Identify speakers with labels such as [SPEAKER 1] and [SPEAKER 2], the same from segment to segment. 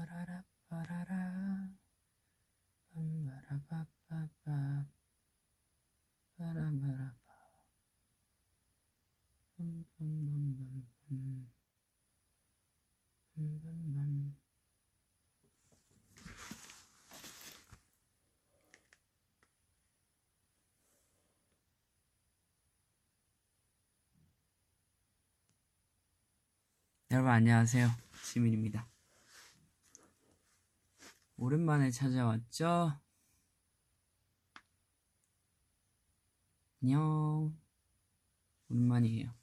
[SPEAKER 1] 빠라라 빠라라. 빰바라바빠빠. 빠라바라바 빰빰빰빰빰 빰빰빰 여러분 안녕하세요. 시민입니다 오랜만에 찾아왔죠? 안녕. 오랜만이에요.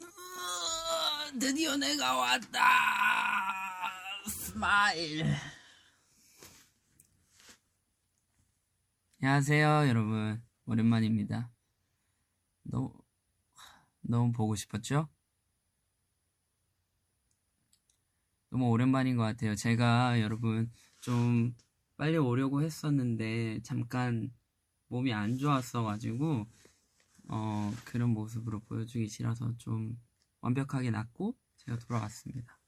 [SPEAKER 1] 으아, 드디어 내가 왔다. Smile. 안녕하세요 여러분. 오랜만입니다. 너무 너무 보고 싶었죠? 너무 오랜만인 것 같아요. 제가 여러분 좀 빨리 오려고 했었는데 잠깐 몸이 안 좋았어가지고 어, 그런 모습으로 보여주기 싫어서 좀 완벽하게 낫고 제가 돌아왔습니다.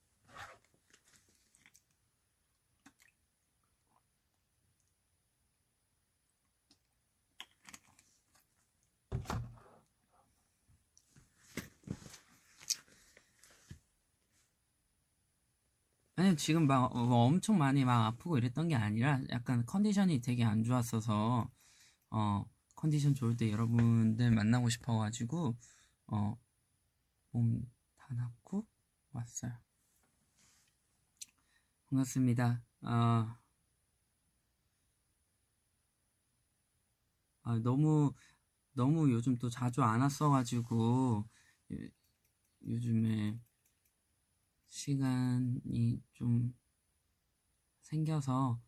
[SPEAKER 1] 아니 지금 막 어, 뭐 엄청 많이 막 아프고 이랬던 게 아니라 약간 컨디션이 되게 안 좋았어서 어 컨디션 좋을 때 여러분들 만나고 싶어가지고 어 몸 다 낫고 왔어요. 반갑습니다. 아, 아 너무 너무 요즘 또 자주 안 왔어가지고 요, 요즘에 시간이 좀 생겨서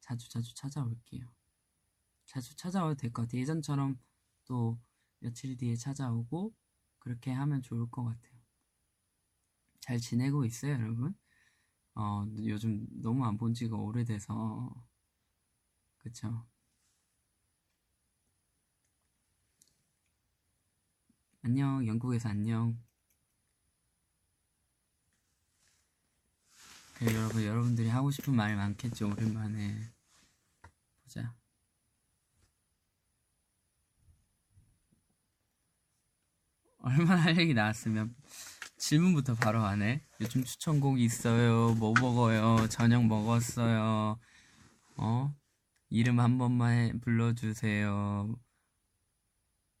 [SPEAKER 1] 자주 자주 찾아올게요. 자주 찾아와도 될 것 같아요. 예전처럼 또 며칠 뒤에 찾아오고 그렇게 하면 좋을 것 같아요. 잘 지내고 있어요, 여러분? 어, 요즘 너무 안 본 지가 오래돼서 그쵸? 안녕, 영국에서 안녕. 여러분 여러분들이 하고 싶은 말 많겠죠 오랜만에. 보자. 얼마나 할 얘기 나왔으면 질문부터 바로 하네. 요즘 추천곡 있어요. 뭐 먹어요? 저녁 먹었어요. 어? 이름 한 번만 불러주세요.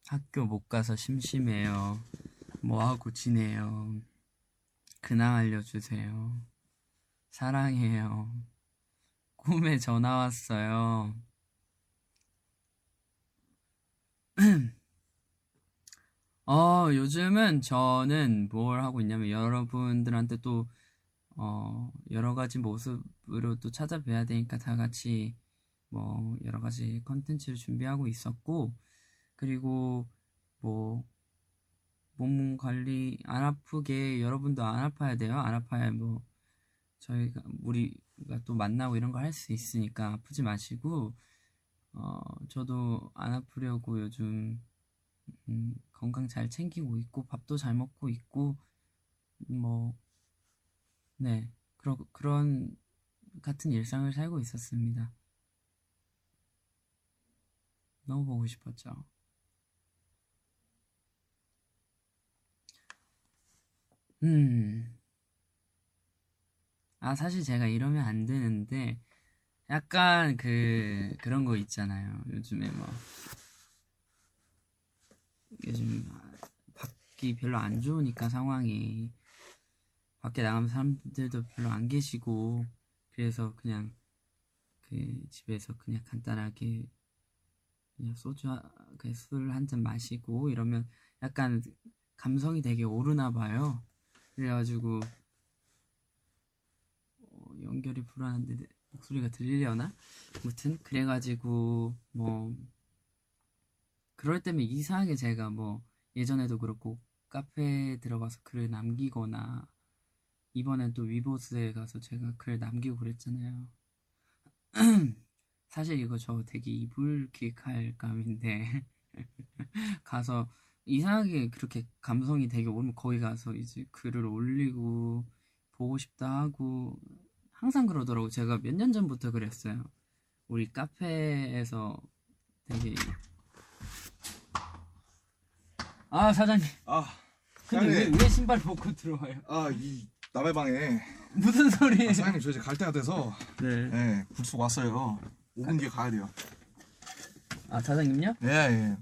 [SPEAKER 1] 학교 못 가서 심심해요. 뭐 하고 지내요? 근황 알려주세요 사랑해요. 꿈에 전화 왔어요. 어, 요즘은 저는 뭘 하고 있냐면 여러분들한테 또, 어, 여러 가지 모습으로 또 찾아뵈야 되니까 다 같이 뭐 여러 가지 컨텐츠를 준비하고 있었고, 그리고 뭐, 몸 관리 안 아프게 여러분도 안 아파야 돼요. 안 아파야 뭐, 저희가 우리가 또 만나고 이런 거 할 수 있으니까 아프지 마시고 어 저도 안 아프려고 요즘 음, 건강 잘 챙기고 있고 밥도 잘 먹고 있고 뭐네 그러, 그런 같은 일상을 살고 있었습니다. 너무 보고 싶었죠. 음. 아, 사실 제가 이러면 안 되는데, 약간 그, 그런 거 있잖아요. 요즘에 뭐, 요즘 밖이 별로 안 좋으니까 상황이, 밖에 나가면 사람들도 별로 안 계시고, 그래서 그냥, 그 집에서 그냥 간단하게, 그냥 소주, 그술한 잔 마시고, 이러면 약간 감성이 되게 오르나 봐요. 그래가지고, 연결이 불안한데 목소리가 들리려나? 아무튼 그래가지고 뭐 그럴 때면 이상하게 제가 뭐 예전에도 그렇고 카페에 들어가서 글을 남기거나 이번엔 또 위보스에 가서 제가 글 남기고 그랬잖아요. 사실 이거 저 되게 이불킥할 감인데 가서 이상하게 그렇게 감성이 되게 오면 거기 가서 이제 글을 올리고 보고 싶다 하고 항상 그러더라고. 제가 몇 년 전부터 그랬어요. 우리 카페에서 되게 아 사장님
[SPEAKER 2] 아,
[SPEAKER 1] 근데 왜,
[SPEAKER 2] 사장님.
[SPEAKER 1] 왜 신발 벗고 들어와요?
[SPEAKER 2] 아, 이 남의 방에
[SPEAKER 1] 무슨 소리예요?
[SPEAKER 2] 아, 사장님 저 이제 갈 때가 돼서
[SPEAKER 1] 네.
[SPEAKER 2] 예, 불쑥 왔어요. 5분 뒤에 가야 돼요.
[SPEAKER 1] 아 사장님요?
[SPEAKER 2] 예, 예.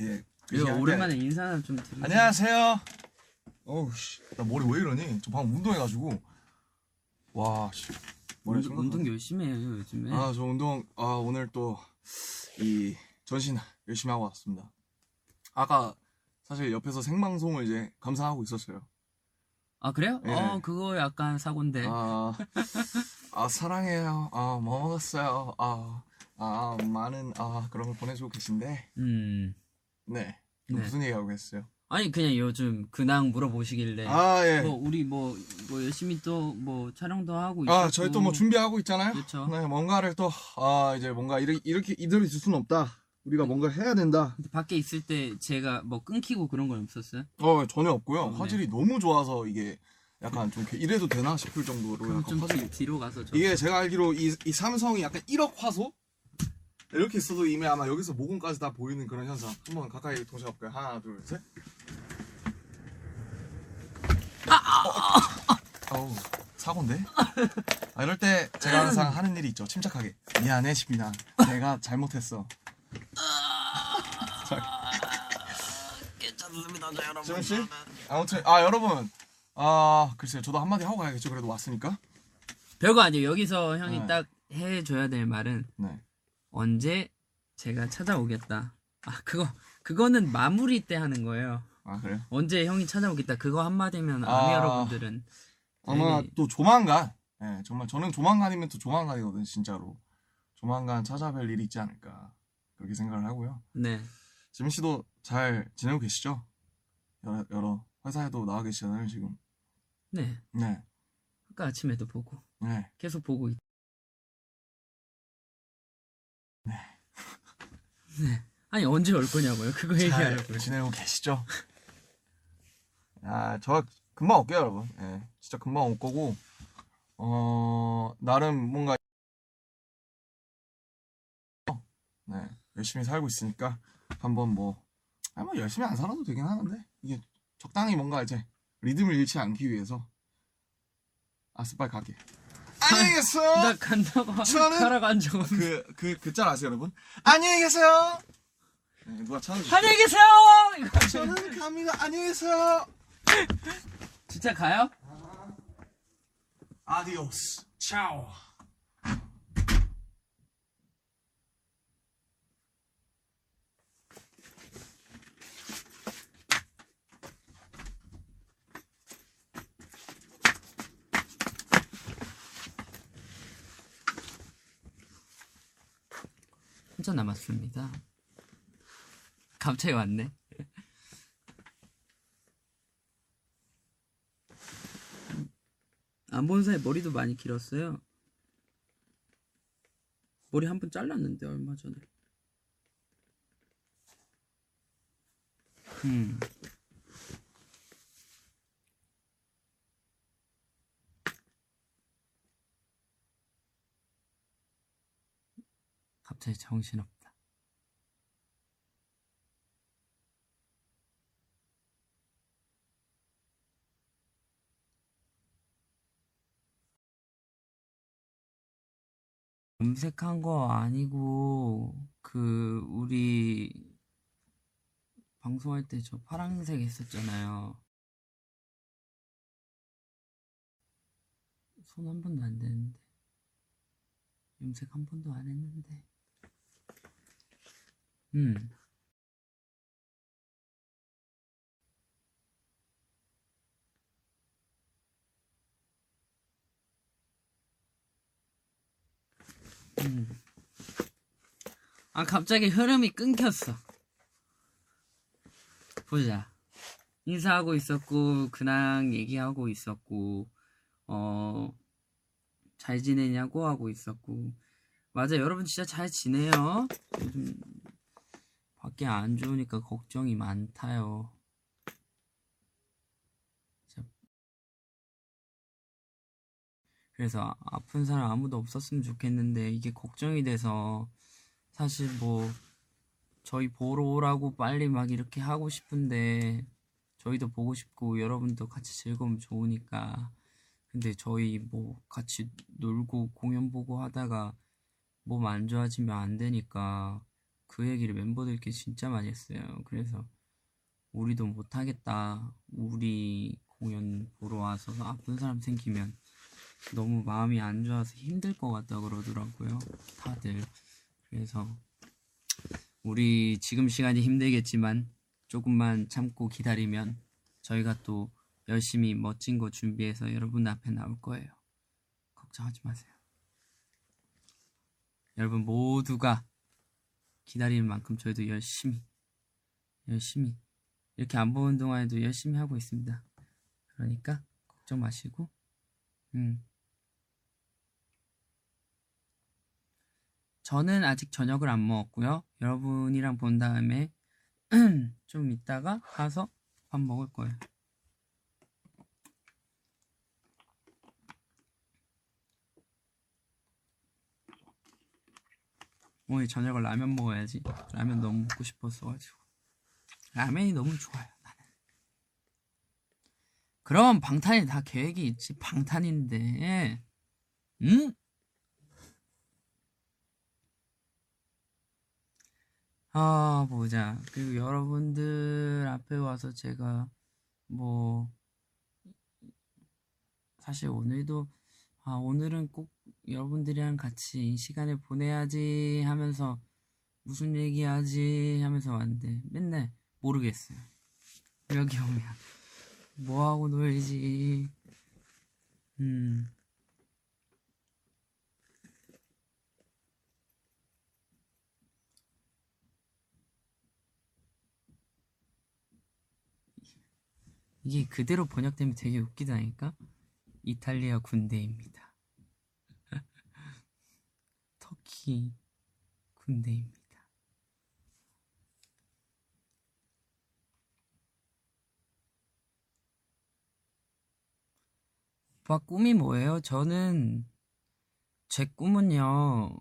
[SPEAKER 2] 예.
[SPEAKER 1] 이거
[SPEAKER 2] 얘기할 때-
[SPEAKER 1] 오랜만에 인사 좀 드리세요.
[SPEAKER 2] 안녕하세요. 어우 씨, 나 머리 왜 이러니? 저 방금 운동해가지고 와, 씨, 머리
[SPEAKER 1] 운동, 운동. 열심히 해요 요즘에.
[SPEAKER 2] 아, 저 운동 아 오늘 또 이 전신 열심히 하고 왔습니다. 아까 사실 옆에서 생방송을 이제 감상하고 있었어요.
[SPEAKER 1] 아 그래요?
[SPEAKER 2] 예.
[SPEAKER 1] 어 그거 약간 사고인데.
[SPEAKER 2] 아, 아 사랑해요. 아, 뭐 먹었어요. 아, 아 많은 아 그런 걸 보내주고 계신데,
[SPEAKER 1] 음.
[SPEAKER 2] 네.
[SPEAKER 1] 네.
[SPEAKER 2] 무슨 얘기하고 계셨어요?
[SPEAKER 1] 아니 그냥 요즘 근황 물어보시길래.
[SPEAKER 2] 아 예.
[SPEAKER 1] 뭐 우리 뭐, 뭐 열심히 또 뭐 촬영도 하고 있고.
[SPEAKER 2] 아 저희 또 뭐 준비하고 있잖아요.
[SPEAKER 1] 그렇죠.
[SPEAKER 2] 네, 뭔가를 또 아 이제 뭔가 이렇게 이렇게 이대로 있을 수는 없다. 우리가 뭔가 해야 된다.
[SPEAKER 1] 근데 밖에 있을 때 제가 뭐 끊기고 그런 건 없었어요?
[SPEAKER 2] 어 전혀 없고요.
[SPEAKER 1] 어, 네.
[SPEAKER 2] 화질이 너무 좋아서 이게 약간 좀 이렇게 이래도 되나 싶을 정도로
[SPEAKER 1] 그럼
[SPEAKER 2] 약간
[SPEAKER 1] 좀
[SPEAKER 2] 화질이
[SPEAKER 1] 뒤, 뒤로 가서 저.
[SPEAKER 2] 이게 제가 알기로 이, 이 삼성이 약간 1억 화소 이렇게 있어도 이미 아마 여기서 모공까지 다 보이는 그런 현상. 한번 가까이 동시에 볼까요? 하나, 둘, 셋. 어, 어우, 사고인데? 아, 이럴 때 제가 항상 하는 일이 있죠. 침착하게. 미안해, 시빈아. 내가 잘못했어.
[SPEAKER 1] 괜찮습니다, 여러분.
[SPEAKER 2] 지훈 씨? 아무튼 아 여러분 아 글쎄요 저도 한마디 하고 가야겠죠 그래도 왔으니까
[SPEAKER 1] 별거 아니에요. 여기서 형이
[SPEAKER 2] 네.
[SPEAKER 1] 딱 해줘야 될 말은
[SPEAKER 2] 네
[SPEAKER 1] 언제 제가 찾아오겠다. 아 그거 그거는 마무리 때 하는 거예요.
[SPEAKER 2] 아 그래요?
[SPEAKER 1] 언제 형이 찾아오겠다. 그거 한마디면
[SPEAKER 2] 아.
[SPEAKER 1] 아미 여러분들은
[SPEAKER 2] 아마
[SPEAKER 1] 되게-
[SPEAKER 2] 또 조만간 예 정말 저는 조만간이면 또 조만간이거든 진짜로 조만간 찾아뵐 일이 있지 않을까 그렇게 생각을 하고요
[SPEAKER 1] 네.
[SPEAKER 2] 지민 씨도 잘 지내고 계시죠? 여러, 여러 회사에도 나와 계시잖아요 지금
[SPEAKER 1] 네.
[SPEAKER 2] 네
[SPEAKER 1] 아까 아침에도 보고
[SPEAKER 2] 네.
[SPEAKER 1] 계속 보고 있.
[SPEAKER 2] 네.
[SPEAKER 1] 네. 아니 언제 올 거냐고요? 그거
[SPEAKER 2] 잘
[SPEAKER 1] 얘기하려고요.
[SPEAKER 2] 지내고 계시죠? 아, 저 금방 올게요, 여러분. 예, 진짜 금방 올 거고, 어, 나름 뭔가, 네, 열심히 살고 있으니까, 한번 뭐, 아, 뭐, 열심히 안 살아도 되긴 하는데, 이게 적당히 뭔가 이제, 리듬을 잃지 않기 위해서, 아스팔 가게. 안녕히 계세요!
[SPEAKER 1] 나 간다고
[SPEAKER 2] 저는-
[SPEAKER 1] 가라고 한적 없는.
[SPEAKER 2] 그, 그, 그 짤 아세요, 여러분? 안녕히 계세요! 네, 누가 찾아주세요.
[SPEAKER 1] 안녕히 계세요. 이거.
[SPEAKER 2] 저는 갑니다. 안녕히 계세요.
[SPEAKER 1] 진짜 가요?
[SPEAKER 2] 아디오스. 차오.
[SPEAKER 1] 한참 남았습니다. 갑자기 왔네. 안 본 사이 머리도 많이 길었어요. 머리 한 번 잘랐는데 얼마 전에. 음. 갑자기 정신없다. 염색한 거 아니고 그 우리 방송할 때 저 파란색 했었잖아요. 손 한 번도 안 대는데 염색 한 번도 안 했는데. 음. 음. 아, 갑자기 흐름이 끊겼어. 보자. 인사하고 있었고, 근황 얘기하고 있었고, 어, 잘 지내냐고 하고 있었고. 맞아, 여러분 진짜 잘 지내요. 요즘 밖에 안 좋으니까 걱정이 많다요. 그래서 아픈 사람 아무도 없었으면 좋겠는데 이게 걱정이 돼서 사실 뭐 저희 보러 오라고 빨리 막 이렇게 하고 싶은데 저희도 보고 싶고 여러분도 같이 즐거우면 좋으니까 근데 저희 뭐 같이 놀고 공연 보고 하다가 몸 안 좋아지면 안 되니까 그 얘기를 멤버들끼리 진짜 많이 했어요. 그래서 우리도 못하겠다. 우리 공연 보러 와서 아픈 사람 생기면 너무 마음이 안 좋아서 힘들 것 같다 그러더라고요. 다들. 그래서 우리 지금 시간이 힘들겠지만 조금만 참고 기다리면 저희가 또 열심히 멋진 거 준비해서 여러분 앞에 나올 거예요. 걱정하지 마세요. 여러분 모두가 기다리는 만큼 저희도 열심히 열심히 이렇게 안 보는 동안에도 열심히 하고 있습니다. 그러니까 걱정 마시고 음. 저는 아직 저녁을 안 먹었고요. 여러분이랑 본 다음에 좀 이따가 가서 밥 먹을 거예요. 오늘 저녁을 라면 먹어야지. 라면 너무 먹고 싶었어가지고. 라면이 너무 좋아요, 나는. 그럼 방탄이 다 계획이 있지. 방탄인데. 응? 아, 보자. 그리고 여러분들 앞에 와서 제가 뭐 사실 오늘도 아, 오늘은 꼭 여러분들이랑 같이 이 시간을 보내야지 하면서 무슨 얘기하지 하면서 왔는데 맨날 모르겠어요. 여기 오면 뭐하고 놀지? 음. 이게 그대로 번역되면 되게 웃기다니까? 이탈리아 군대입니다. 터키 군대입니다. 오빠 꿈이 뭐예요? 저는 제 꿈은요.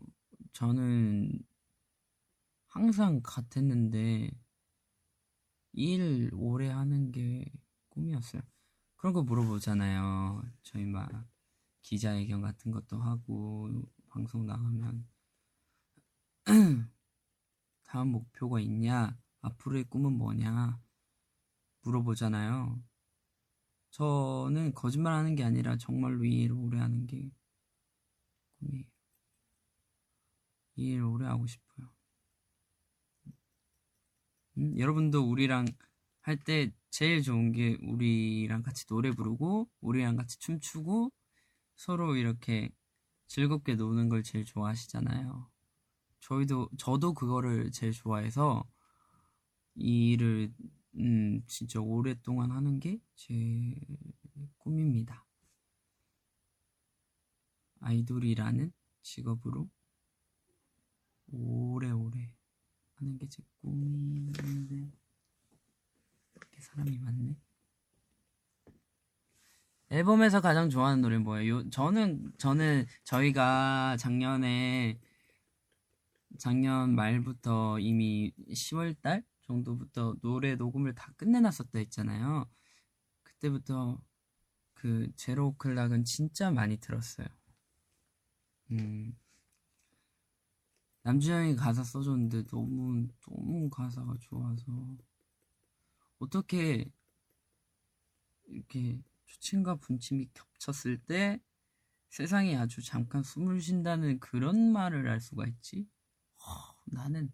[SPEAKER 1] 저는 항상 같았는데 일 오래 하는 게 꿈이었어요. 그런 거 물어보잖아요. 저희 막 기자회견 같은 것도 하고 방송 나가면 다음 목표가 있냐? 앞으로의 꿈은 뭐냐? 물어보잖아요. 저는 거짓말 하는 게 아니라 정말로 이 일을 오래 하는 게 꿈이에요. 이 일을 오래 하고 싶어요. 음, 여러분도 우리랑 할 때 제일 좋은 게 우리랑 같이 노래 부르고 우리랑 같이 춤추고 서로 이렇게 즐겁게 노는 걸 제일 좋아하시잖아요. 저희도 저도 그거를 제일 좋아해서 이 일을 음, 진짜 오랫동안 하는 게 제 꿈입니다. 아이돌이라는 직업으로 오래오래 하는 게 제 꿈인데 이렇게 사람이 많네. 앨범에서 가장 좋아하는 노래 뭐예요? 저는 저는 저희가 작년에 작년 말부터 이미 10월 달 정도부터 노래 녹음을 다 끝내놨었다 했잖아요. 그때부터 그 제로 오클락은 진짜 많이 들었어요. 음. 남주영이 가사 써줬는데 너무 너무 가사가 좋아서 어떻게 이렇게 초침과 분침이 겹쳤을 때 세상이 아주 잠깐 숨을 쉰다는 그런 말을 할 수가 있지? 허, 나는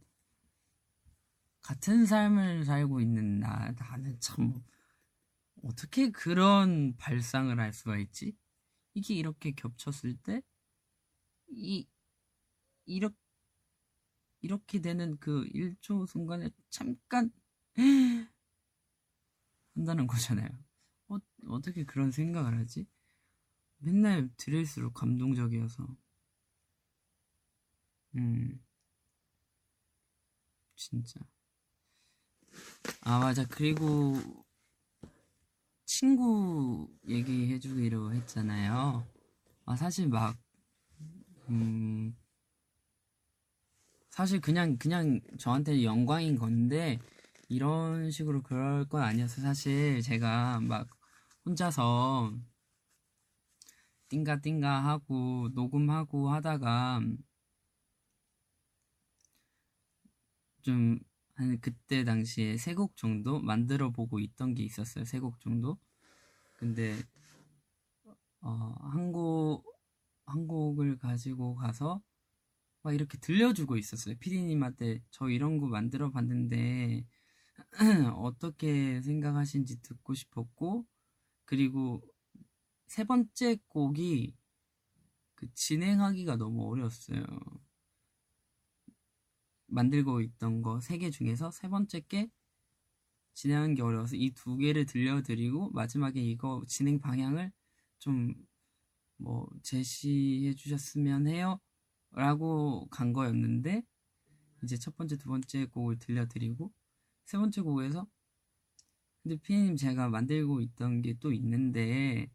[SPEAKER 1] 같은 삶을 살고 있는 나, 나는 참, 어떻게 그런 발상을 할 수가 있지? 이게 이렇게 겹쳤을 때, 이, 이렇게, 이렇게 되는 그 1초 순간에 잠깐, 한다는 거잖아요. 어, 어떻게 그런 생각을 하지? 맨날 들을수록 감동적이어서. 음, 진짜. 아 맞아 그리고 친구 얘기해주기로 했잖아요. 아 사실 막 음. 사실 그냥 그냥 저한테 영광인 건데 이런 식으로 그럴 건 아니었어요. 사실 제가 막 혼자서 띵가띵가 하고 녹음하고 하다가 좀 한 그때 당시에 세 곡 정도 만들어 보고 있던 게 있었어요. 세 곡 정도. 근데 어, 한 곡, 한 곡을 가지고 가서 막 이렇게 들려주고 있었어요. 피디님한테 저 이런 거 만들어 봤는데 어떻게 생각하신지 듣고 싶었고 그리고 세 번째 곡이 그 진행하기가 너무 어려웠어요. 만들고 있던 거 세 개 중에서 세 번째 게 진행하는 게 어려워서 이 두 개를 들려드리고 마지막에 이거 진행 방향을 좀 뭐 제시해 주셨으면 해요 라고 간 거였는데 이제 첫 번째 두 번째 곡을 들려드리고 세 번째 곡에서 근데 피디님 제가 만들고 있던 게 또 있는데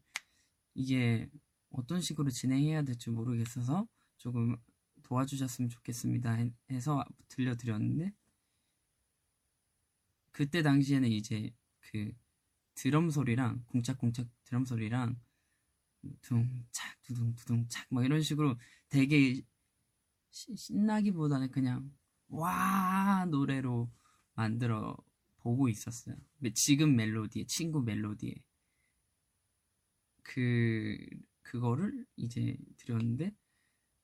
[SPEAKER 1] 이게 어떤 식으로 진행해야 될지 모르겠어서 조금 도와주셨으면 좋겠습니다 해서 들려드렸는데 그때 당시에는 이제 그 드럼 소리랑 공짝공짝 드럼 소리랑 둥착 두둥 두둥 착 막 이런 식으로 되게 신나기보다는 그냥 와 노래로 만들어 보고 있었어요. 지금 멜로디에 친구 멜로디에 그 그거를 이제 드렸는데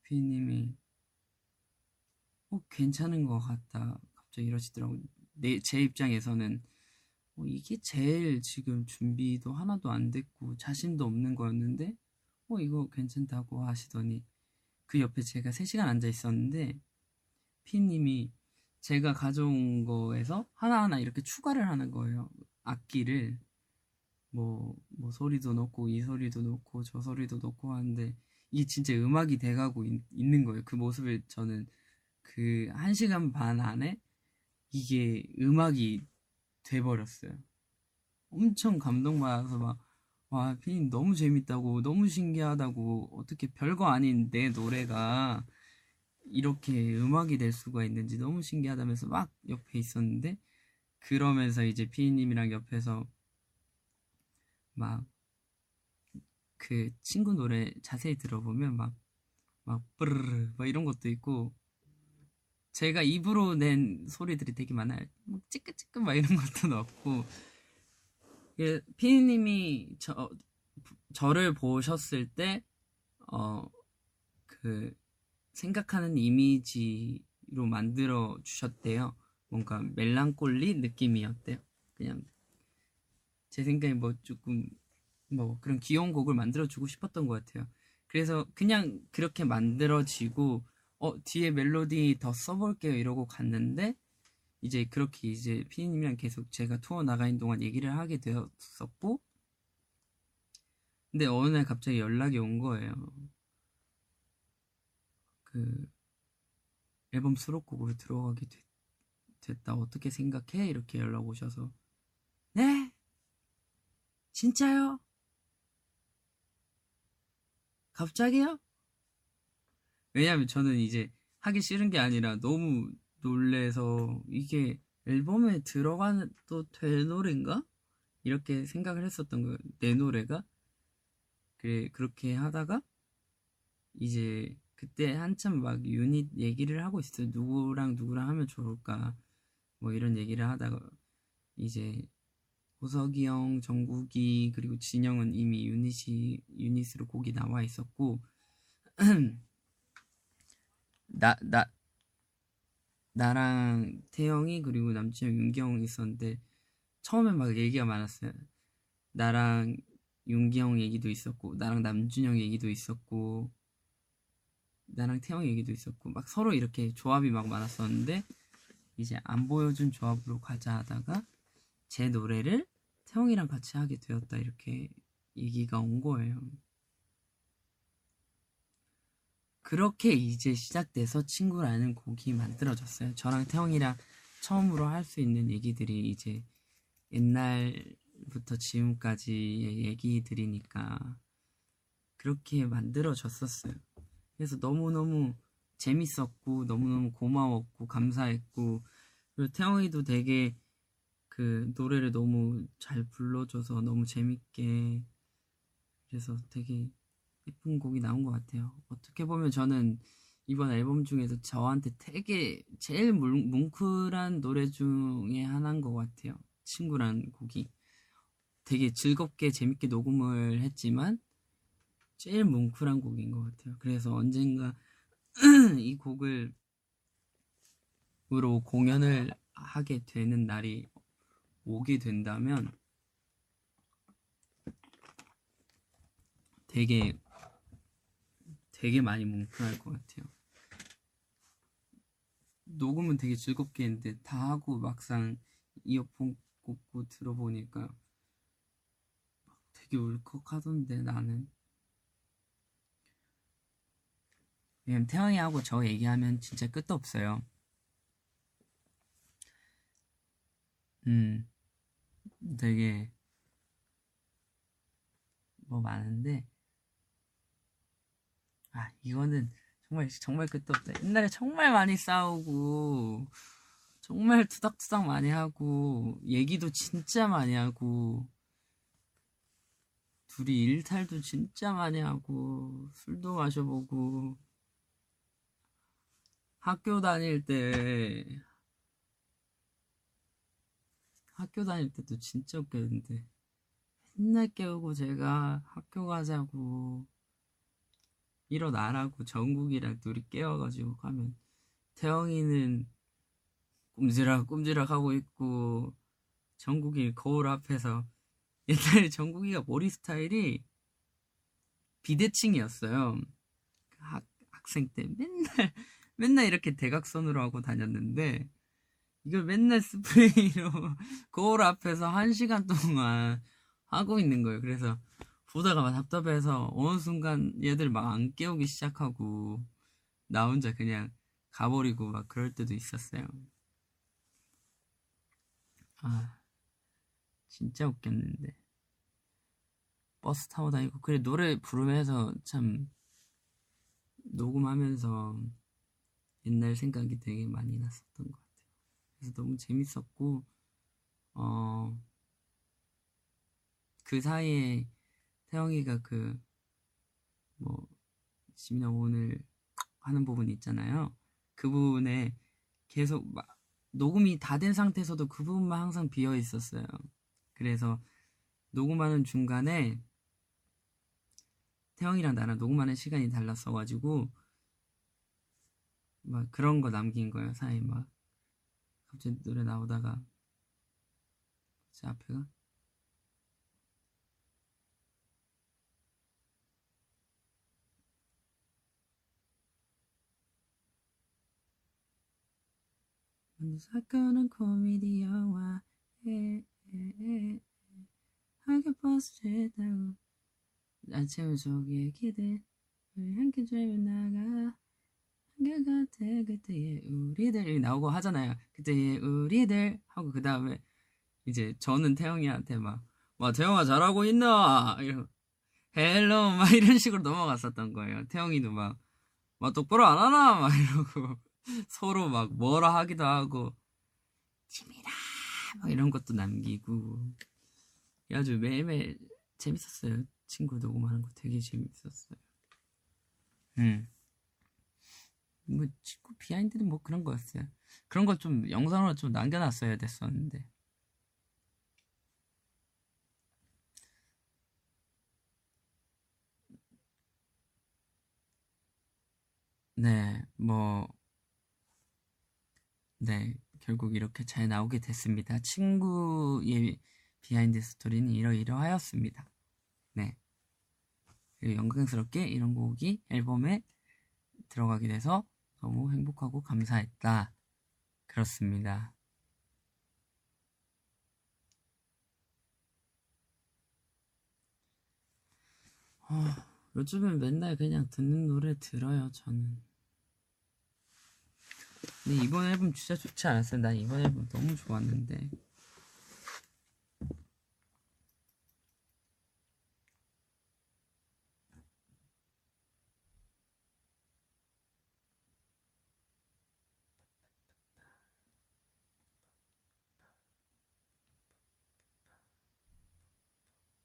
[SPEAKER 1] 피디님이 어 괜찮은 것 같다. 갑자기 이러시더라고요. 내, 제 입장에서는 어, 이게 제일 지금 준비도 하나도 안 됐고 자신도 없는 거였는데 어 이거 괜찮다고 하시더니 그 옆에 제가 3시간 앉아 있었는데 피님이 제가 가져온 거에서 하나하나 이렇게 추가를 하는 거예요. 악기를. 뭐, 뭐 소리도 넣고 이 소리도 넣고 저 소리도 넣고 하는데 이게 진짜 음악이 돼가고 있, 있는 거예요. 그 모습을 저는 그 1시간 반 안에 이게 음악이 돼버렸어요. 엄청 감동받아서 막, 와, 피님 너무 재밌다고, 너무 신기하다고, 어떻게 별거 아닌 내 노래가 이렇게 음악이 될 수가 있는지 너무 신기하다면서 막 옆에 있었는데, 그러면서 이제 피디님이랑 옆에서 막, 그 친구 노래 자세히 들어보면 막, 막, 뿌르르, 막 이런 것도 있고, 제가 입으로 낸 소리들이 되게 많아요. 뭐 찌끄찌끄 막 이런 것도 넣고 예, 피디님이 저 저를 보셨을 때 어 그 생각하는 이미지로 만들어 주셨대요. 뭔가 멜랑콜리 느낌이었대요. 그냥 제 생각에 뭐 조금 뭐 그런 귀여운 곡을 만들어 주고 싶었던 것 같아요. 그래서 그냥 그렇게 만들어지고 어 뒤에 멜로디 더 써볼게요 이러고 갔는데 이제 그렇게 이제 피디님이랑 계속 제가 투어 나가는 동안 얘기를 하게 되었었고 근데 어느 날 갑자기 연락이 온 거예요 그 앨범 수록곡으로 들어가게 됐, 됐다 어떻게 생각해? 이렇게 연락 오셔서 네? 진짜요? 갑자기요? 왜냐면 저는 이제 하기 싫은 게 아니라 너무 놀래서 이게 앨범에 들어가도 될 노래인가? 이렇게 생각을 했었던 거예요. 내 노래가. 그래, 그렇게 하다가 이제 그때 한참 막 유닛 얘기를 하고 있어요. 누구랑 누구랑 하면 좋을까. 뭐 이런 얘기를 하다가 이제 호석이 형, 정국이 그리고 진영은 이미 유닛이 유닛으로 곡이 나와 있었고 나, 나, 나랑 태영이 그리고 남친형 윤기형 있었는데 처음에 막 얘기가 많았어요. 나랑 윤기형 얘기도 있었고 나랑 남준형 얘기도 있었고 나랑 태영 얘기도 있었고 막 서로 이렇게 조합이 막 많았었는데 이제 안 보여준 조합으로 가자 하다가 제 노래를 태영이랑 같이 하게 되었다 이렇게 얘기가 온 거예요. 그렇게 이제 시작돼서 친구라는 곡이 만들어졌어요. 저랑 태영이랑 처음으로 할 수 있는 얘기들이 이제 옛날부터 지금까지의 얘기들이니까 그렇게 만들어졌었어요. 그래서 너무너무 재밌었고 너무너무 고마웠고 감사했고 그리고 태영이도 되게 그 노래를 너무 잘 불러줘서 너무 재밌게 그래서 되게 예쁜 곡이 나온 것 같아요. 어떻게 보면 저는 이번 앨범 중에서 저한테 되게 제일 뭉- 뭉클한 노래 중에 하나인 것 같아요. 친구란 곡이 되게 즐겁게 재밌게 녹음을 했지만 제일 뭉클한 곡인 것 같아요. 그래서 언젠가 이 곡을 으로 공연을 하게 되는 날이 오게 된다면 되게 되게 많이 뭉클할 것 같아요. 녹음은 되게 즐겁게 했는데 다 하고 막상 이어폰 꽂고 들어보니까 되게 울컥하던데 나는 왜냐면 태영이하고 저 얘기하면 진짜 끝도 없어요. 음, 되게 뭐 많은데 아 이거는 정말 정말 끝도 없다. 옛날에 정말 많이 싸우고 정말 투닥투닥 많이 하고 얘기도 진짜 많이 하고 둘이 일탈도 진짜 많이 하고 술도 마셔보고 학교 다닐 때 학교 다닐 때도 진짜 웃겼는데 맨날 깨우고 제가 학교 가자고 일어나라고 정국이랑 둘이 깨워가지고 가면 태영이는 꼼지락 꼼지락 하고 있고 정국이 거울 앞에서 옛날에 정국이가 머리 스타일이 비대칭이었어요. 학, 학생 때 맨날 맨날 이렇게 대각선으로 하고 다녔는데 이걸 맨날 스프레이로 거울 앞에서 한 시간 동안 하고 있는 거예요. 그래서 보다가 막 답답해서 어느 순간 얘들 막 안 깨우기 시작하고 나 혼자 그냥 가버리고 막 그럴 때도 있었어요. 아, 진짜 웃겼는데. 버스 타고 다니고, 그래, 노래 부르면서 참, 녹음하면서 옛날 생각이 되게 많이 났었던 것 같아요. 그래서 너무 재밌었고, 어, 그 사이에 태영이가 그, 뭐, 지민아 오늘 하는 부분 있잖아요. 그 부분에 계속 막, 녹음이 다 된 상태에서도 그 부분만 항상 비어 있었어요. 그래서 녹음하는 중간에 태영이랑 나랑 녹음하는 시간이 달랐어가지고 막 그런 거 남긴 거예요. 사이 막 갑자기 노래 나오다가 제 앞에가 사건은 코미디 영화. 에, 에, 에, 학교 버스 타고 아침을 속에 기대 우리 함께 drive 나가. 한결같아. 그때의 우리들. 이 나오고 하잖아요. 그때의 우리들. 하고 그 다음에 이제 저는 태영이한테 막 와 태영아 잘하고 있나? 이러 hello 막 이런 식으로 넘어갔었던 거예요. 태영이도 막, 막 똑바로 안 하나? 막 이러고 서로 막 뭐라 하기도 하고 지민아 막 이런 것도 남기고. 아주 매일매일 재밌었어요. 친구 녹음하는 거 되게 재밌었어요. 음. 뭐 친구 비하인드는 뭐 그런 거였어요. 그런 걸좀 영상으로 좀 남겨놨어야 됐었는데. 네, 뭐, 네, 결국 이렇게 잘 나오게 됐습니다. 친구의 behind story는 이러이러하였습니다. 네. 그리고 영광스럽게 이런 곡이 앨범에 들어가게 돼서 너무 행복하고 감사했다. 그렇습니다. 아, 요즘은 맨날 그냥 듣는 노래 들어요, 저는. 근데 이번 앨범 진짜 좋지 않았어요? 난 이번 앨범 너무 좋았는데.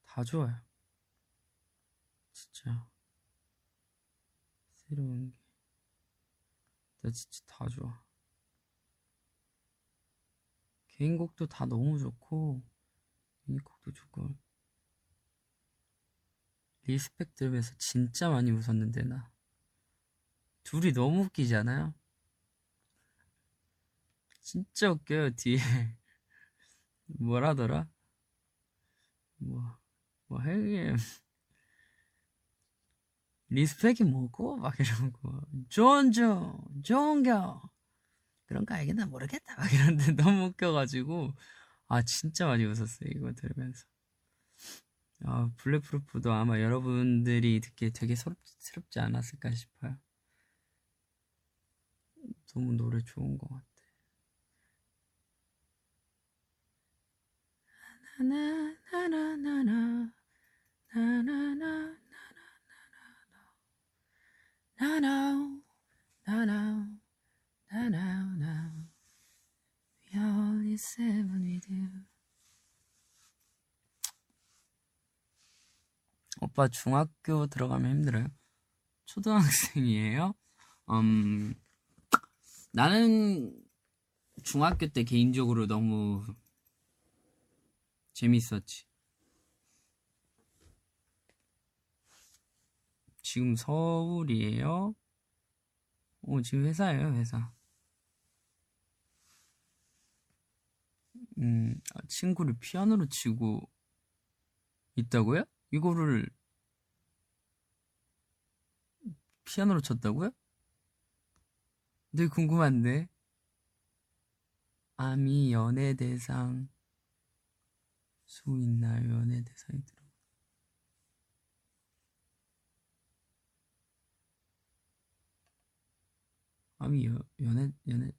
[SPEAKER 1] 다 좋아요. 진짜. 새로운 게. 나 진짜 다 좋아. 개인곡도 다 너무 좋고, 유닛곡도 좋고. Respect 들으면서 진짜 많이 웃었는데, 나. 둘이 너무 웃기지 않아요? 진짜 웃겨요, 뒤에. 뭐라더라? 뭐, 뭐, 형님. 리스펙이 뭐고? 막 거. 존중, 존경. 그런 거 알겠나 모르겠다. 막 이런데 너무 웃겨가지고. 아, 진짜 많이 웃었어요. 이거 들으면서. 아, 블랙프루프도 아마 여러분들이 듣기에 되게 새롭지 않았을까 싶어요. 너무 노래 좋은 것 같아. 나나나나나나 나나 나 Now, now, now, now, now, now, now. We are only seven with you. 오빠 중학교 들어가면 힘들어요? 초등학생이에요? 음, 나는 중학교 때 개인적으로 너무 재밌었지. 지금 서울이에요? 어, 지금 회사예요, 회사. 음, 아, 친구를 피아노로 치고 있다고요? 이거를 피아노로 쳤다고요? 되게 궁금한데. 아미 연예대상 수 있나요? 연예대상이 아니 여, 연애 연애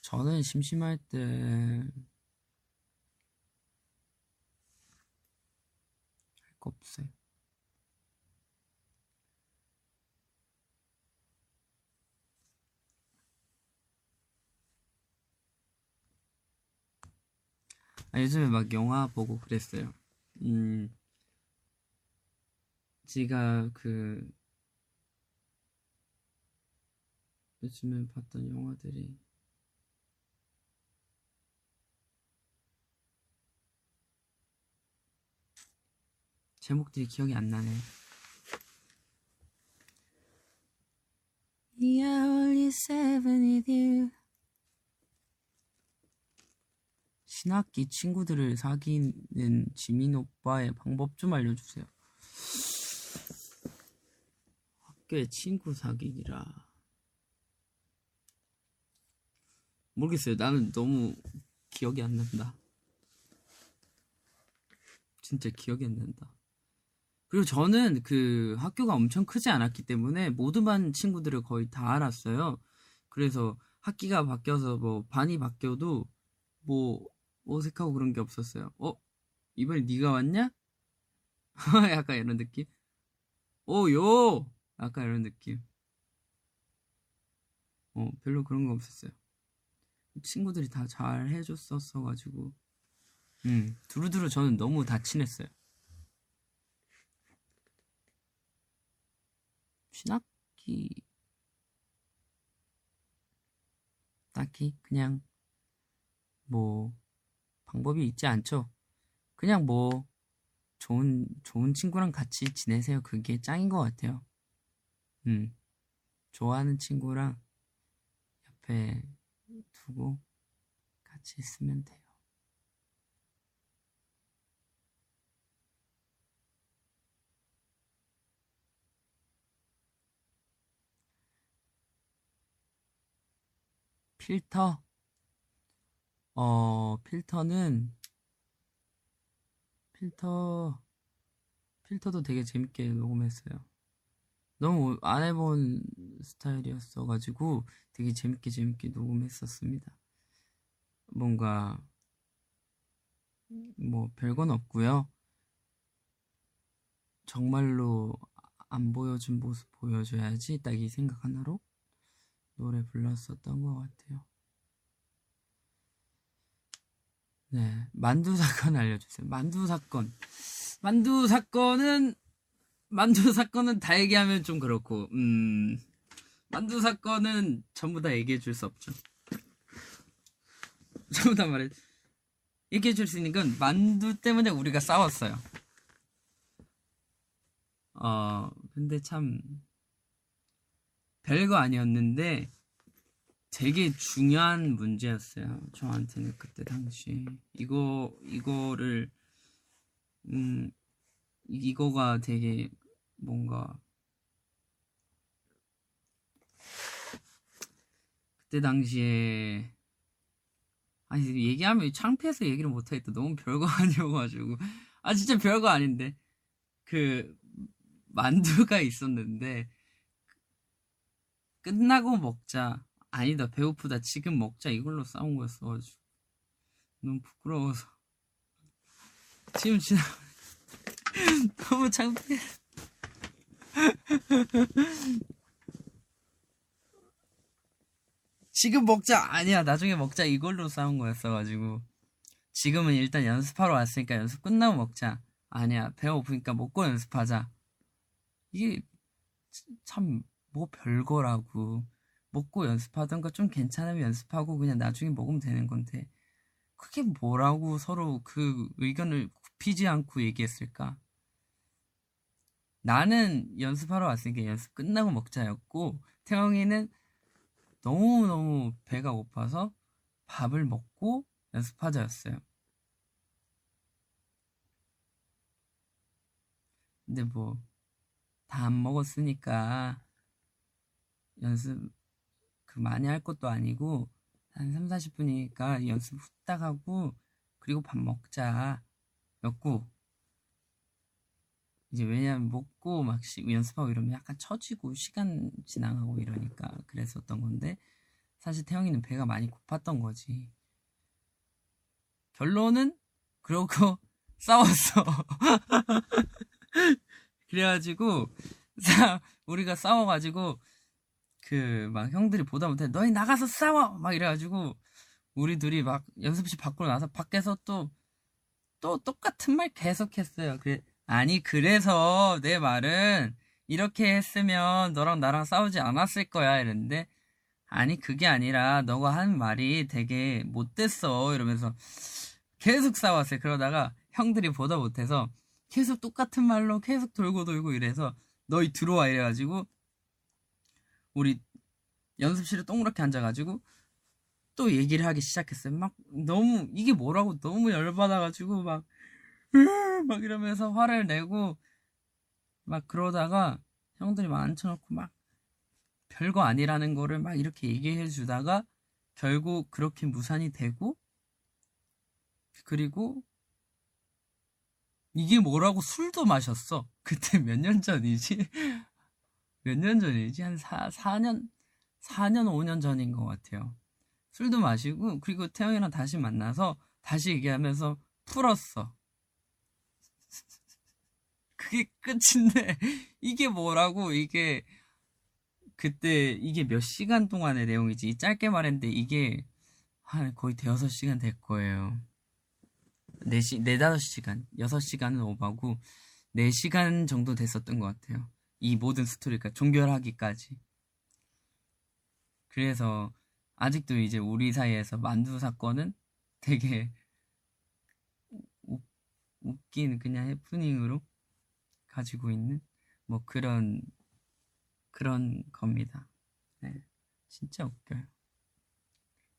[SPEAKER 1] 저는 심심할 때 할 거 없어요. 아, 요즘에 막 영화 보고 그랬어요. 음, 제가 그 요즘에 봤던 영화들이 제목들이 기억이 안 나네. Are only seven with you. 신학기 친구들을 사귀는 지민 오빠의 방법 좀 알려주세요. 학교에 친구 사귀기라. 모르겠어요. 나는 너무 기억이 안 난다. 진짜 기억이 안 난다. 그리고 저는 그 학교가 엄청 크지 않았기 때문에 모든 반 친구들을 거의 다 알았어요. 그래서 학기가 바뀌어서 뭐 반이 바뀌어도 뭐 어색하고 그런 게 없었어요. 어? 이번에 네가 왔냐? 약간 이런 느낌? 오, 요! 약간 이런 느낌. 어, 별로 그런 거 없었어요. 친구들이 다 잘 해줬었어가지고. 음. 두루두루 저는 너무 다 친했어요. 신학기. 딱히 그냥 뭐 방법이 있지 않죠. 그냥 뭐 좋은 좋은 친구랑 같이 지내세요. 그게 짱인 것 같아요. 음. 좋아하는 친구랑 옆에 두고 같이 있으면 돼요. 필터? 어, 필터는, 필터, 필터도 되게 재밌게 녹음했어요. 너무 안 해본 스타일이었어가지고 되게 재밌게 재밌게 녹음했었습니다. 뭔가 뭐 별건 없고요. 정말로 안 보여준 모습 보여줘야지 딱 이 생각 하나로 노래 불렀었던 것 같아요. 네, 만두 사건 알려주세요. 만두 사건. 만두 사건은 만두 사건은 다 얘기하면 좀 그렇고, 음, 만두 사건은 전부 다 얘기해 줄 수 없죠. 전부 다 말해. 얘기해 줄 수 있는 건 만두 때문에 우리가 싸웠어요. 어, 근데 참, 별거 아니었는데, 되게 중요한 문제였어요. 저한테는 그때 당시. 이거, 이거를, 음, 이거가 되게 뭔가, 그때 당시에, 아니, 얘기하면 창피해서 얘기를 못하겠다. 너무 별거 아니어가지고. 아, 진짜 별거 아닌데. 그, 만두가 있었는데, 끝나고 먹자. 아니다, 배고프다. 지금 먹자. 이걸로 싸운 거였어가지고. 너무 부끄러워서. 지금 지나, 너무 창피해. 지금 먹자. 아니야, 나중에 먹자. 이걸로 싸운 거였어가지고. 지금은 일단 연습하러 왔으니까 연습 끝나고 먹자. 아니야, 배고프니까 먹고 연습하자. 이게 참 뭐 별거라고. 먹고 연습하던가 좀 괜찮으면 연습하고 그냥 나중에 먹으면 되는 건데. 그게 뭐라고 서로 그 의견을 굽히지 않고 얘기했을까? 나는 연습하러 왔으니까 연습 끝나고 먹자였고, 태영이는 너무너무 배가 고파서 밥을 먹고 연습하자였어요. 근데 뭐, 다 안 먹었으니까 연습 그 많이 할 것도 아니고 한 3, 40분이니까 연습 후딱 하고 그리고 밥 먹자 였고 이제 왜냐면 먹고 막 연습하고 이러면 약간 처지고 시간 지나가고 이러니까 그랬었던 건데 사실 태영이는 배가 많이 고팠던 거지. 결론은 그러고 싸웠어. 그래가지고 우리가 싸워가지고 그 막 형들이 보다 못해 너희 나가서 싸워! 막 이래가지고 우리 둘이 막 연습실 밖으로 나서 밖에서 또 또 똑같은 말 계속했어요. 그래 아니 그래서 내 말은 이렇게 했으면 너랑 나랑 싸우지 않았을 거야 이랬는데 아니 그게 아니라 너가 한 말이 되게 못됐어 이러면서 계속 싸웠어요. 그러다가 형들이 보다 못해서 계속 똑같은 말로 계속 돌고 돌고 이래서 너희 들어와 이래가지고 우리 연습실에 동그랗게 앉아가지고 또 얘기를 하기 시작했어요. 막 너무 이게 뭐라고 너무 열받아가지고 막 막 이러면서 화를 내고 막 그러다가 형들이 막 앉혀놓고 막 별거 아니라는 거를 막 이렇게 얘기해 주다가 결국 그렇게 무산이 되고 그리고 이게 뭐라고 술도 마셨어. 그때 몇 년 전이지? 몇 년 전이지? 한 4, 4년, 4년, 5년 전인 것 같아요. 술도 마시고, 그리고 태영이랑 다시 만나서 다시 얘기하면서 풀었어. 그게 끝인데, 이게 뭐라고, 이게, 그때, 이게 몇 시간 동안의 내용이지. 짧게 말했는데, 이게, 한 거의 대여섯 시간 될 거예요. 4시, 4, 5시간. 6시간은 오바고, 4시간 정도 됐었던 것 같아요. 이 모든 스토리가 종결하기까지. 그래서, 아직도 이제 우리 사이에서 만두 사건은 되게 우, 웃긴 그냥 해프닝으로 가지고 있는 뭐 그런 그런 겁니다. 네, 진짜 웃겨요.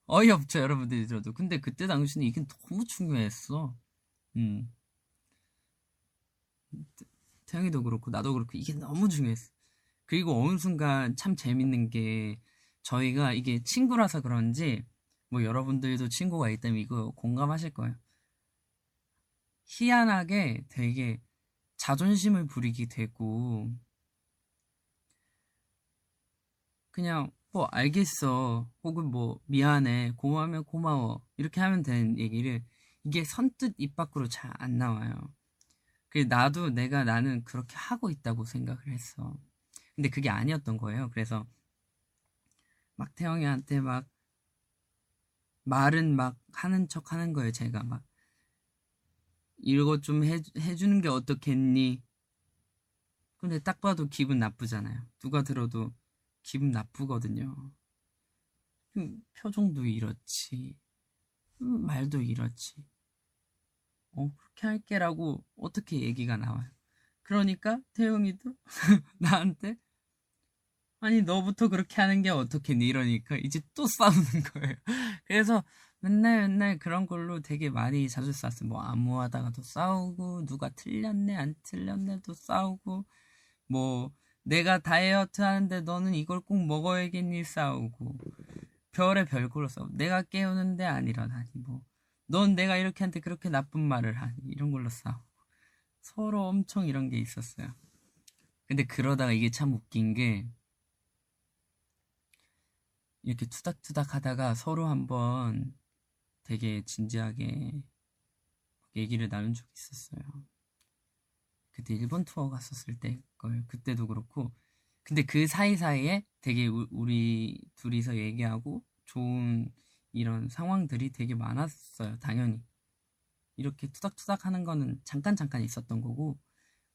[SPEAKER 1] 어이없죠 여러분들이 들어도. 근데 그때 당시는 이게 너무 중요했어. 음. 태영이도 그렇고 나도 그렇고 이게 너무 중요했어. 그리고 어느 순간 참 재밌는 게 저희가 이게 친구라서 그런지 뭐 여러분들도 친구가 있다면 이거 공감하실 거예요. 희한하게 되게 자존심을 부리게 되고 그냥 뭐 알겠어 혹은 뭐 미안해 고마우면 고마워 이렇게 하면 되는 얘기를 이게 선뜻 입 밖으로 잘 안 나와요. 그 나도 내가 나는 그렇게 하고 있다고 생각을 했어. 근데 그게 아니었던 거예요. 그래서 막 태영이한테 막 말은 막 하는 척 하는 거예요. 제가 막 이거 좀 해, 해주는 게 어떻겠니? 근데 딱 봐도 기분 나쁘잖아요. 누가 들어도 기분 나쁘거든요. 음, 표정도 이렇지. 음, 말도 이렇지. 어, 그렇게 할게라고 어떻게 얘기가 나와요. 그러니까 태용이도 나한테 아니 너부터 그렇게 하는 게 어떻겠니 이러니까 이제 또 싸우는 거예요. 그래서 맨날 맨날 그런 걸로 되게 많이 자주 싸웠어요. 뭐 안무하다가도 싸우고 누가 틀렸네 안 틀렸네도 싸우고 뭐 내가 다이어트 하는데 너는 이걸 꼭 먹어야겠니 싸우고 별의 별걸로 싸우고 내가 깨우는데 안 일어나니 뭐 넌 내가 이렇게 한테 그렇게 나쁜 말을 하니 이런 걸로 싸우고 서로 엄청 이런 게 있었어요. 근데 그러다가 이게 참 웃긴 게 이렇게 투닥투닥 하다가 서로 한번 되게 진지하게 얘기를 나눈 적이 있었어요. 그때 일본 투어 갔었을 때 걸 그때도 그렇고 근데 그 사이사이에 되게 우리 둘이서 얘기하고 좋은 이런 상황들이 되게 많았어요. 당연히 이렇게 투닥투닥 하는 거는 잠깐 잠깐 있었던 거고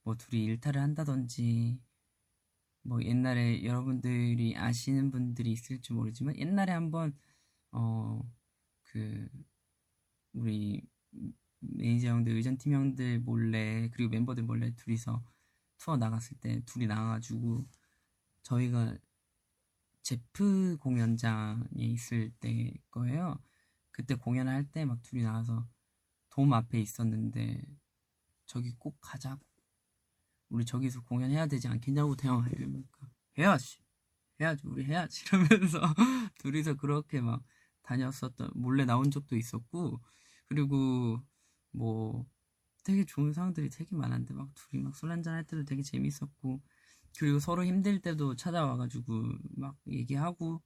[SPEAKER 1] 뭐 둘이 일탈을 한다든지 뭐 옛날에 여러분들이 아시는 분들이 있을지 모르지만 옛날에 한번 어 그 우리 매니저 형들 의전팀 형들 몰래 그리고 멤버들 몰래 둘이서 투어 나갔을 때 둘이 나가가지고 저희가 제프 공연장에 있을 때 거예요. 그때 공연할 때 막 둘이 나와서 돔 앞에 있었는데 저기 꼭 가자고. 우리 저기서 공연해야 되지 않겠냐고 태영아 이러니까. 해야지. 해야지. 우리 해야지. 이러면서 둘이서 그렇게 막 다녔었던 몰래 나온 적도 있었고 그리고 뭐 되게 좋은 상황들이 되게 많았는데 막 둘이 막 술 한잔 할 때도 되게 재밌었고 그리고 서로 힘들 때도 찾아와가지고 막 얘기하고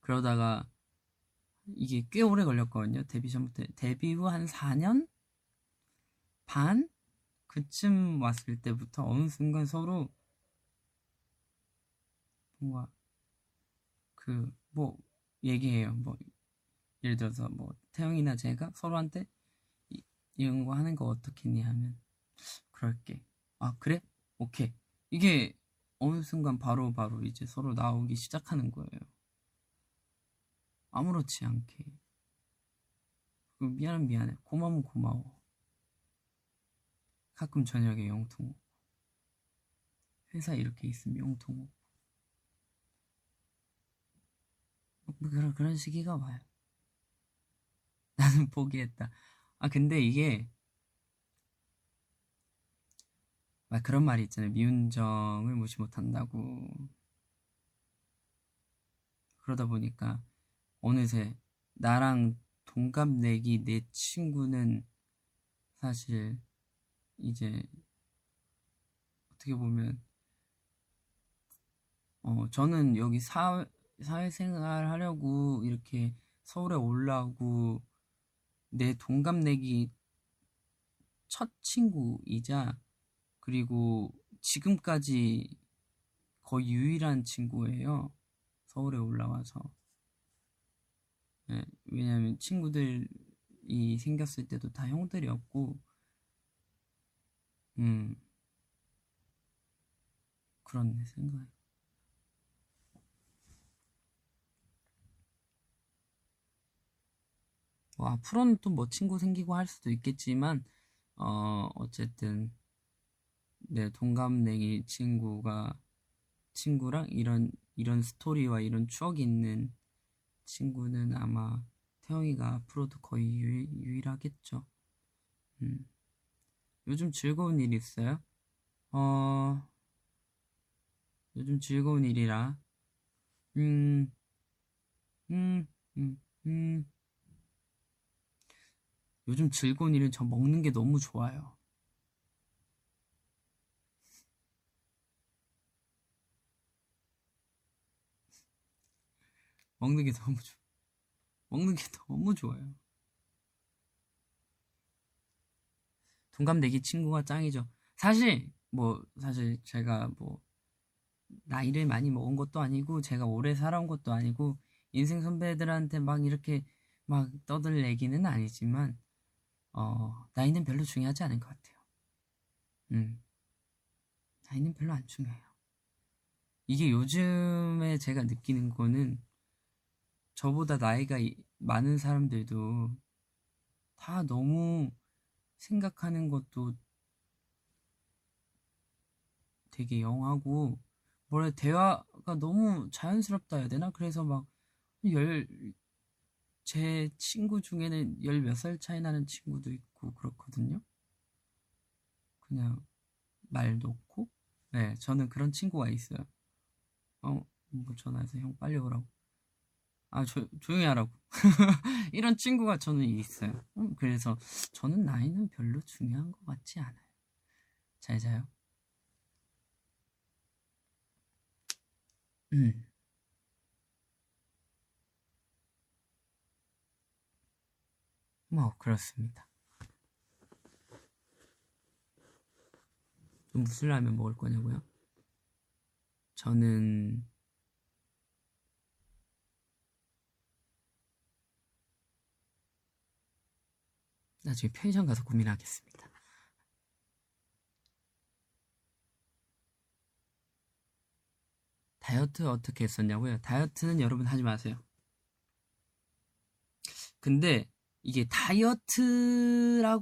[SPEAKER 1] 그러다가 이게 꽤 오래 걸렸거든요. 데뷔 전부터. 데뷔 후 한 4년 반? 그쯤 왔을 때부터 어느 순간 서로 뭔가 그뭐 얘기해요 뭐 예를 들어서 뭐 태영이나 제가 서로한테 이런 거 하는 거 어떻겠니 하면 그럴게. 아 그래? 오케이. 이게 어느 순간 바로 바로 이제 서로 나오기 시작하는 거예요. 아무렇지 않게. 미안은 미안해. 고마우면 고마워. 가끔 저녁에 영통. 회사 이렇게 있으면 영통 오고. 뭐 그런, 그런 시기가 와요. 나는 포기했다. 아, 근데 이게, 막 그런 말이 있잖아요. 미운 정을 무시 못한다고. 그러다 보니까, 어느새, 나랑 동갑내기 내 친구는 사실, 이제, 어떻게 보면, 어, 저는 여기 사, 사회생활 하려고 이렇게 서울에 올라오고, 내 동갑내기 첫 친구이자 그리고 지금까지 거의 유일한 친구예요. 서울에 올라와서. 네, 왜냐면 친구들이 생겼을 때도 다 형들이었고, 음, 그런 내 생각. 뭐 앞으로는 또 뭐 친구 생기고 할 수도 있겠지만 어 어쨌든 내 동갑내기 친구가 친구랑 이런 이런 스토리와 이런 추억이 있는 친구는 아마 태영이가 앞으로도 거의 유일, 유일하겠죠. 음. 요즘 즐거운 일 있어요? 어 요즘 즐거운 일이라 음 음, 음, 음. 요즘 즐거운 일은 저 먹는 게 너무 좋아요. 먹는 게 너무 좋아. 먹는 게 너무 좋아요. 동갑내기 친구가 짱이죠. 사실 뭐 사실 제가 뭐 나이를 많이 먹은 것도 아니고 제가 오래 살아온 것도 아니고 인생 선배들한테 막 이렇게 막 떠들 얘기는 아니지만 어 나이는 별로 중요하지 않은 것 같아요. 음 나이는 별로 안 중요해요. 이게 요즘에 제가 느끼는 거는 저보다 나이가 많은 사람들도 다 너무 생각하는 것도 되게 영하고 뭐래 대화가 너무 자연스럽다 해야 되나? 그래서 막 열 제 친구 중에는 열 몇 살 차이 나는 친구도 있고 그렇거든요. 그냥 말 놓고 네 저는 그런 친구가 있어요. 어, 뭐 전화해서 형 빨리 오라고. 아, 조, 조용히 하라고. 이런 친구가 저는 있어요. 음, 그래서 저는 나이는 별로 중요한 것 같지 않아요. 잘 자요. 음. 뭐, 그렇습니다. 무슨 라면 먹을 거냐고요? 저는 나중에 편의점 가서 고민하겠습니다. 다이어트 어떻게 했었냐고요? 다이어트는 여러분 하지 마세요. 근데 이게 다이어트라고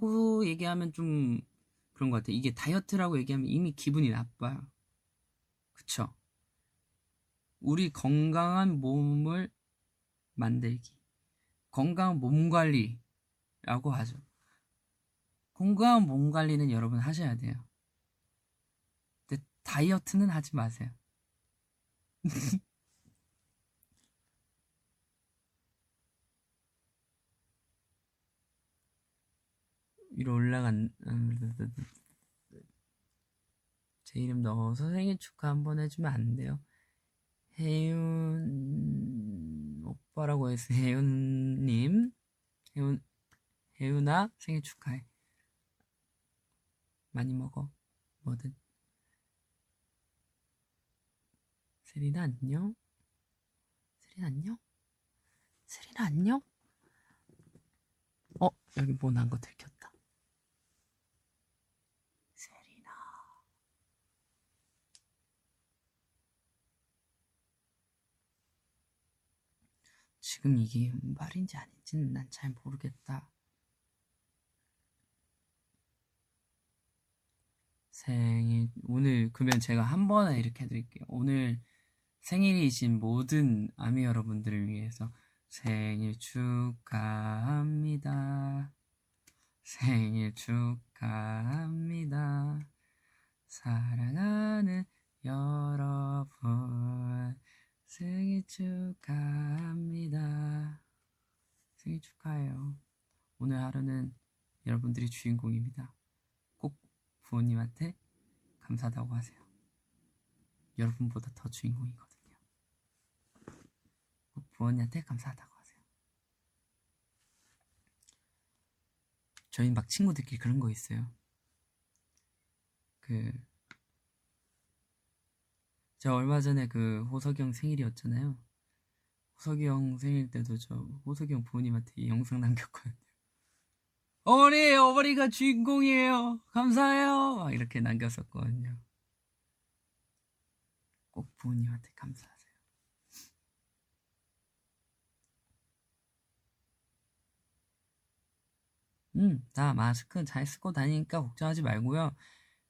[SPEAKER 1] 얘기하면 좀 그런 것 같아요. 이게 다이어트라고 얘기하면 이미 기분이 나빠요. 그쵸? 우리 건강한 몸을 만들기. 건강한 몸 관리라고 하죠. 건강한 몸 관리는 여러분 하셔야 돼요. 근데 다이어트는 하지 마세요. 위로 올라간 제 이름 넣어서 생일 축하 한번 해주면 안 돼요? 혜윤 오빠라고 해서 혜윤님. 혜윤 혜윤아 생일 축하해. 많이 먹어. 뭐든. 세리나 안녕. 세리나 안녕. 세리나 안녕. 어 여기 뭐 난 거 들켰다 지금 이게 말인지 아닌지는 난 잘 모르겠다 생일 오늘 그러면 제가 한 번에 이렇게 해드릴게요. 오늘 생일이신 모든 아미 여러분들을 위해서 생일 축하합니다. 생일 축하합니다. 사랑하는 여러분 생일 축하합니다. 생일 축하해요. 오늘 하루는 여러분들이 주인공입니다. 부모님한테 감사하다고 하세요. 여러분보다 더 주인공이거든요. 부모님한테 감사하다고 하세요. 저희 막 친구들끼리 그런 거 있어요. 그, 저 얼마 전에 그 호석이 형 생일이었잖아요. 호석이 형 생일 때도 저 호석이 형 부모님한테 영상 남겼거든요. 어머니, 어머니가 주인공이에요. 감사해요. 막 이렇게 남겼었거든요. 꼭 부모님한테 감사하세요. 음, 다 마스크 잘 쓰고 다니니까 걱정하지 말고요.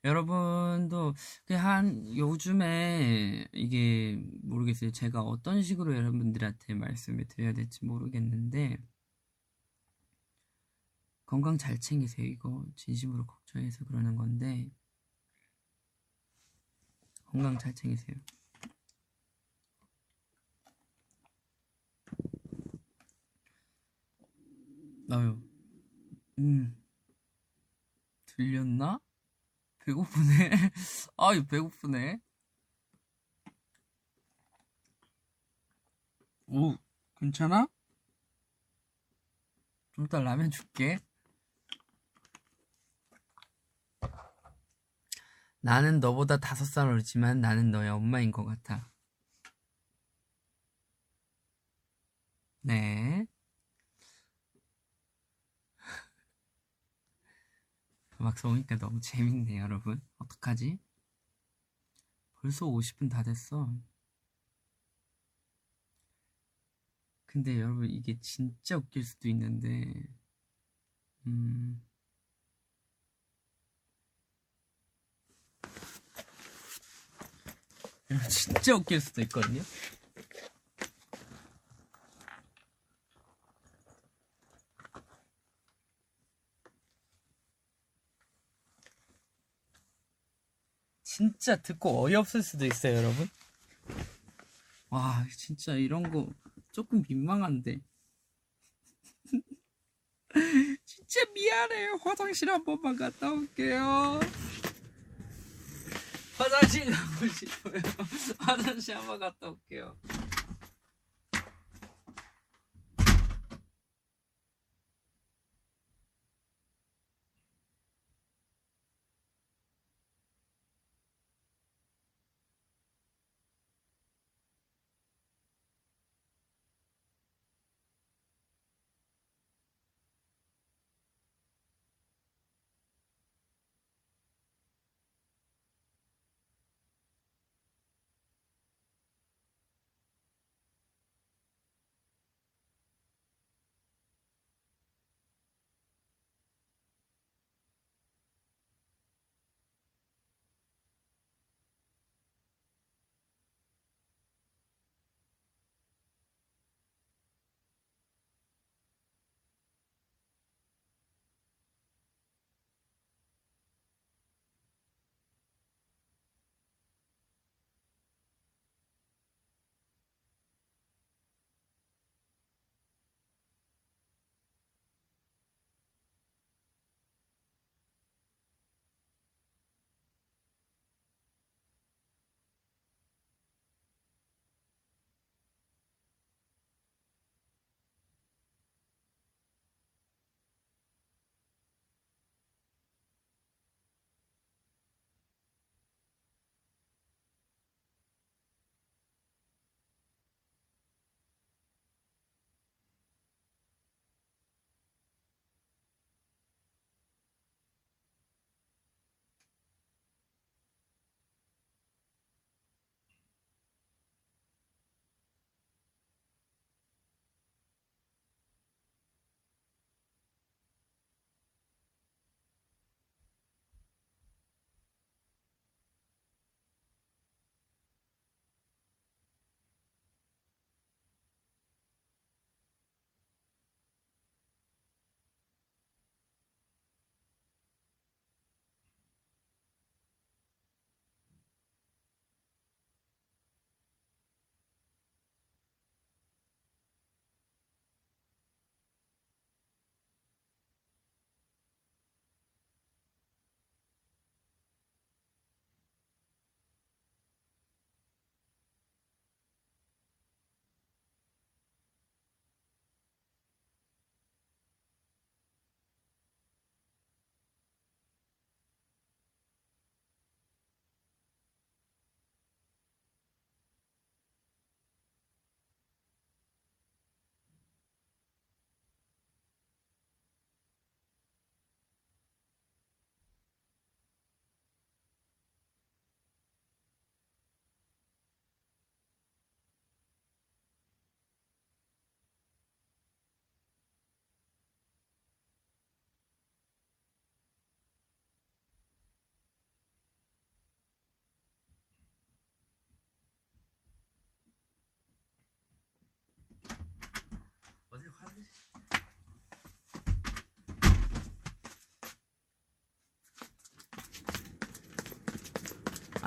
[SPEAKER 1] 여러분도 한 요즘에 이게 모르겠어요. 제가 어떤 식으로 여러분들한테 말씀을 드려야 될지 모르겠는데 건강 잘 챙기세요. 이거 진심으로 걱정해서 그러는 건데 건강 잘 챙기세요. 나요. 음. 들렸나? 배고프네. 아유, 배고프네. 오, 괜찮아? 좀 이따 라면 줄게. 나는 너보다 다섯 살 어리지만 나는 너의 엄마인 것 같아. 네. 음악 써오니까 너무 재밌네, 여러분. 어떡하지? 벌써 50분 다 됐어. 근데 여러분, 이게 진짜 웃길 수도 있는데, 음, 진짜 웃길 수도 있거든요? 진짜 듣고 어이없을 수도 있어요, 여러분. 와, 진짜 이런 거 조금 민망한데. 진짜 미안해요. 화장실 한 번만 갔다 올게요. 화장실 가고 싶어요. 화장실 한 번 갔다 올게요.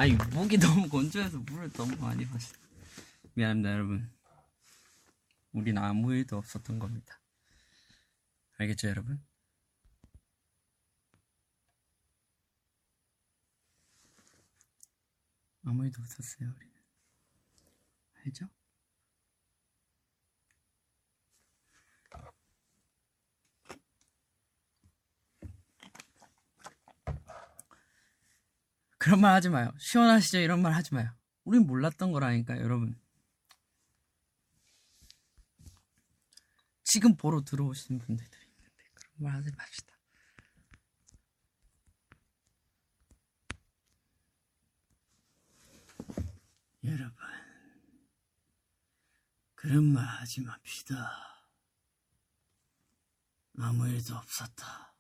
[SPEAKER 1] 아니 목이 너무 건조해서 물을 너무 많이 마셨. 미안합니다 여러분. 우린 아무 일도 없었던 겁니다. 알겠죠 여러분? 아무 일도 없었어요 우리는. 알죠? 그런 말 하지 마요. 시원하시죠? 이런 말 하지 마요. 우린 몰랐던 거라니까, 여러분. 지금 보러 들어오신 분들이 있는데, 그런 말 하지 맙시다. 여러분, 그런 말 하지 맙시다. 아무 일도 없었다.